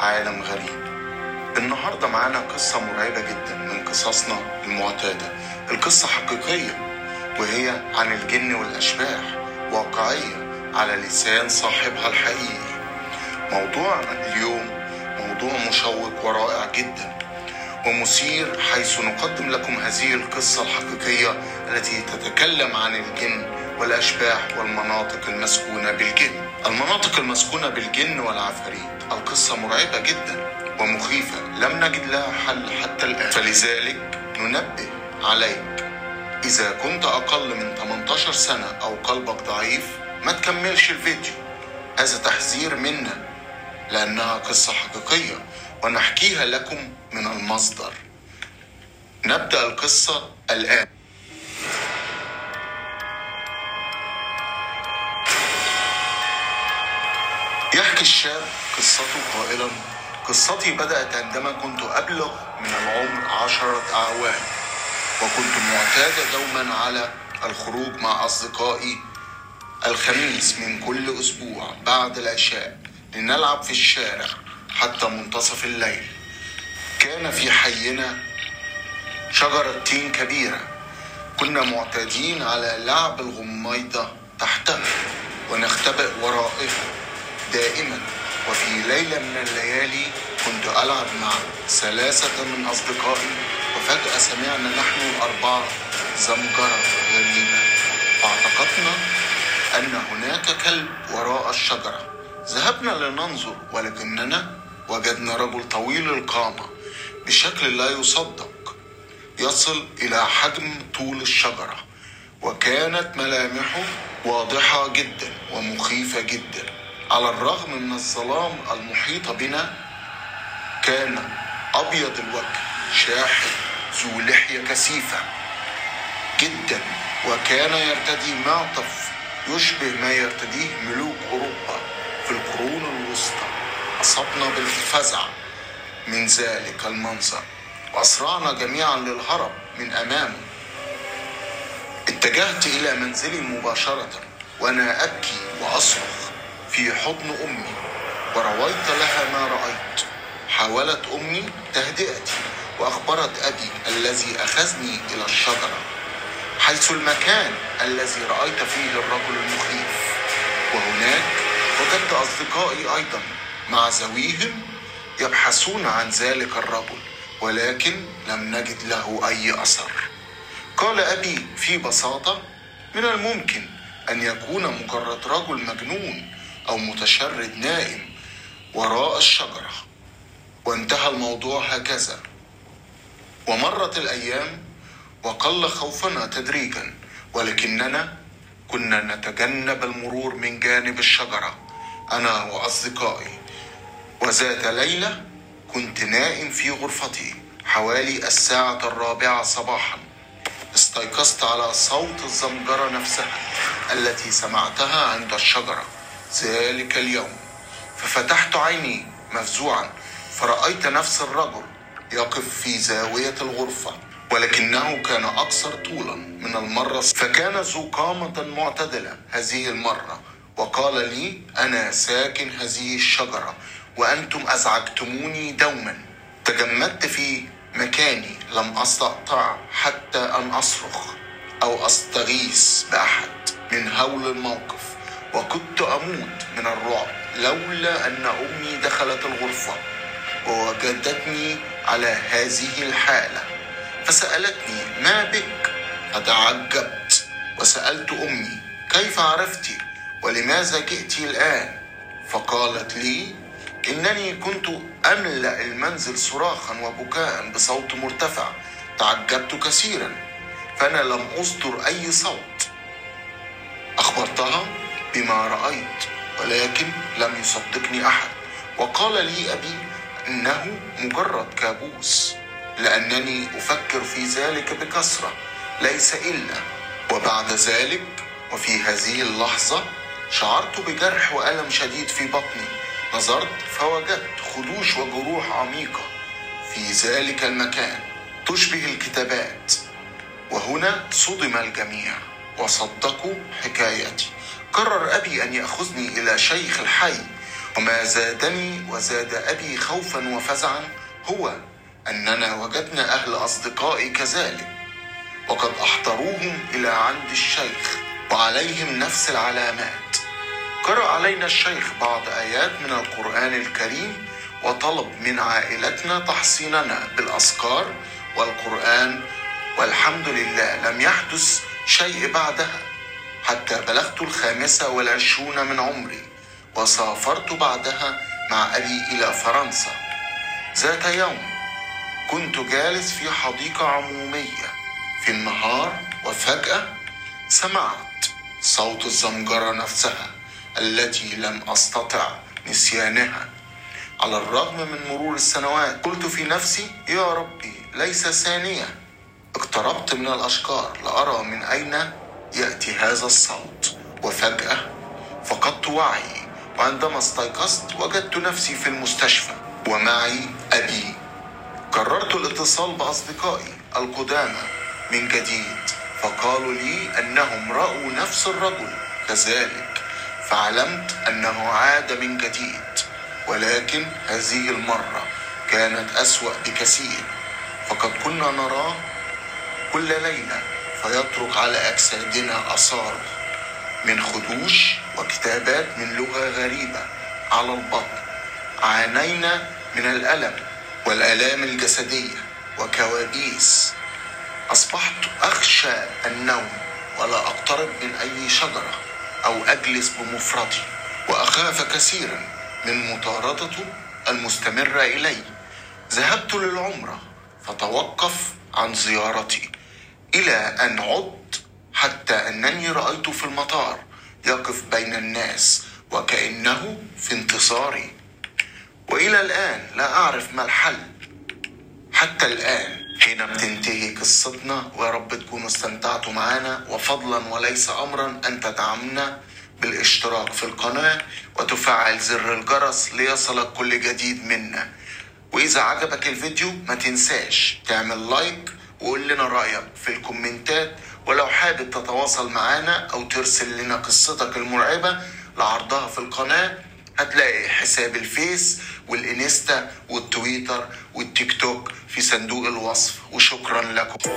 عالم غريب. النهاردة معانا قصة مرعبة جدا من قصصنا المعتادة. القصة حقيقية وهي عن الجن والأشباح واقعية على لسان صاحبها الحقيقي. موضوعنا اليوم موضوع مشوق ورائع جدا ومثير حيث نقدم لكم هذه القصة الحقيقية التي تتكلم عن الجن والأشباح والمناطق المسكونة بالجن. المناطق المسكونة بالجن والعفاريت. القصة مرعبة جدا ومخيفة. لم نجد لها حل حتى الآن. فلذلك ننبه عليك. إذا كنت أقل من 18 سنة أو قلبك ضعيف ما تكملش الفيديو. هذا تحذير منا لأنها قصة حقيقية ونحكيها لكم من المصدر. نبدأ القصة الآن. يحكي الشاب قصته قائلا قصتي بدأت عندما كنت أبلغ من العمر عشرة أعوام وكنت معتاد دوما على الخروج مع أصدقائي الخميس من كل أسبوع بعد العشاء لنلعب في الشارع حتى منتصف الليل. كان في حينا شجرة تين كبيرة. كنا معتادين على لعب الغميضة تحتها ونختبئ ورائها. دائما. وفي ليلة من الليالي كنت ألعب مع ثلاثة من أصدقائي وفجأة سمعنا نحن الأربعة زمجرة غريبة. اعتقدنا أن هناك كلب وراء الشجرة. ذهبنا لننظر ولكننا وجدنا رجل طويل القامة بشكل لا يصدق يصل إلى حجم طول الشجرة وكانت ملامحه واضحة جدا ومخيفة جدا. على الرغم من الظلام المحيط بنا كان أبيض الوجه شاحب ذو لحية كثيفة جدا وكان يرتدي معطف يشبه ما يرتديه ملوك أوروبا في القرون الوسطى. أصبنا بالفزع من ذلك المنظر وأسرعنا جميعا للهرب من أمامه. اتجهت إلى منزلي مباشرة وأنا أبكي وأصرخ. في حضن أمي. ورويت لها ما رأيت. حاولت أمي تهدئتي وأخبرت أبي الذي أخذني إلى الشجرة. حيث المكان الذي رأيت فيه الرجل المخيف. وهناك وجدت أصدقائي أيضا مع ذويهم يبحثون عن ذلك الرجل ولكن لم نجد له أي أثر. قال أبي في بساطة من الممكن أن يكون مجرد رجل مجنون أو متشرد نائم وراء الشجرة. وانتهى الموضوع هكذا. ومرت الأيام وقل خوفنا تدريجا ولكننا كنا نتجنب المرور من جانب الشجرة. أنا وأصدقائي. وذات ليلة كنت نائم في غرفتي حوالي الساعة الرابعة صباحا. استيقظت على صوت الزمجرة نفسها التي سمعتها عند الشجرة. ذلك اليوم. ففتحت عيني مفزوعا فرأيت نفس الرجل يقف في زاوية الغرفة ولكنه كان أكثر طولا من المرة فكان ذو قامة معتدلة هذه المرة وقال لي أنا ساكن هذه الشجرة وأنتم أزعجتموني دوما. تجمدت في مكاني لم أستطع حتى أن أصرخ أو أستغيث بأحد من هول الموقف. وكنت أموت من الرعب لولا أن أمي دخلت الغرفة ووجدتني على هذه الحالة. فسألتني ما بك؟ فتعجبت وسألت أمي كيف عرفت؟ ولماذا جئت الآن؟ فقالت لي إنني كنت أملأ المنزل صراخا وبكاء بصوت مرتفع. تعجبت كثيرا فأنا لم أصدر أي صوت. أخبرتها؟ بما رأيت ولكن لم يصدقني أحد. وقال لي أبي إنه مجرد كابوس لأنني أفكر في ذلك بكثرة ليس إلا. وبعد ذلك وفي هذه اللحظة شعرت بجرح وألم شديد في بطني. نظرت فوجدت خدوش وجروح عميقة في ذلك المكان تشبه الكتابات. وهنا صدم الجميع. وصدقوا حكايتي. قرر أبي أن يأخذني إلى شيخ الحي. وما زادني وزاد أبي خوفا وفزعا هو أننا وجدنا أهل أصدقائي كذلك. وقد أحضروهم إلى عند الشيخ وعليهم نفس العلامات. قرأ علينا الشيخ بعض آيات من القرآن الكريم وطلب من عائلتنا تحصيننا بالأذكار والقرآن. والحمد لله لم يحدث شيء بعدها. حتى بلغت الخامسة والعشرون من عمري وسافرت بعدها مع أبي إلى فرنسا. ذات يوم كنت جالس في حديقة عمومية. في النهار وفجأة سمعت صوت الزمجرة نفسها التي لم أستطع نسيانها. على الرغم من مرور السنوات قلت في نفسي يا ربي ليس ثانية. اقتربت من الأشجار لأرى من أين يأتي هذا الصوت. وفجأة فقدت وعي وعندما استيقظت وجدت نفسي في المستشفى ومعي أبي. قررت الاتصال بأصدقائي القدامى من جديد فقالوا لي أنهم رأوا نفس الرجل. كذلك فعلمت أنه عاد من جديد ولكن هذه المرة كانت أسوأ بكثير. فقد كنا نراه كل ليلة فيترك على أجسادنا آثار من خدوش وكتابات من لغة غريبة على البطن عانينا من الألم والآلام الجسدية وكوابيس. أصبحت أخشى النوم ولا أقترب من أي شجرة أو أجلس بمفردي وأخاف كثيرا من مطاردته المستمرة إلي. ذهبت للعمرة فتوقف عن زيارتي. إلى أن عدت حتى أنني رأيت في المطار يقف بين الناس وكأنه في انتصاري. وإلى الآن لا أعرف ما الحل. حتى الآن هنا بتنتهي قصتنا ويا رب تكونوا استمتعتوا معنا وفضلا وليس أمرا أن تدعمنا بالاشتراك في القناة وتفعل زر الجرس ليصلك كل جديد منا. وإذا عجبك الفيديو ما تنساش تعمل like وقول لنا رأيك في الكومنتات ولو حابب تتواصل معنا أو ترسل لنا قصتك المرعبة لعرضها في القناة هتلاقي حساب الفيس والإنستا والتويتر والتيك توك في صندوق الوصف. وشكرا لكم.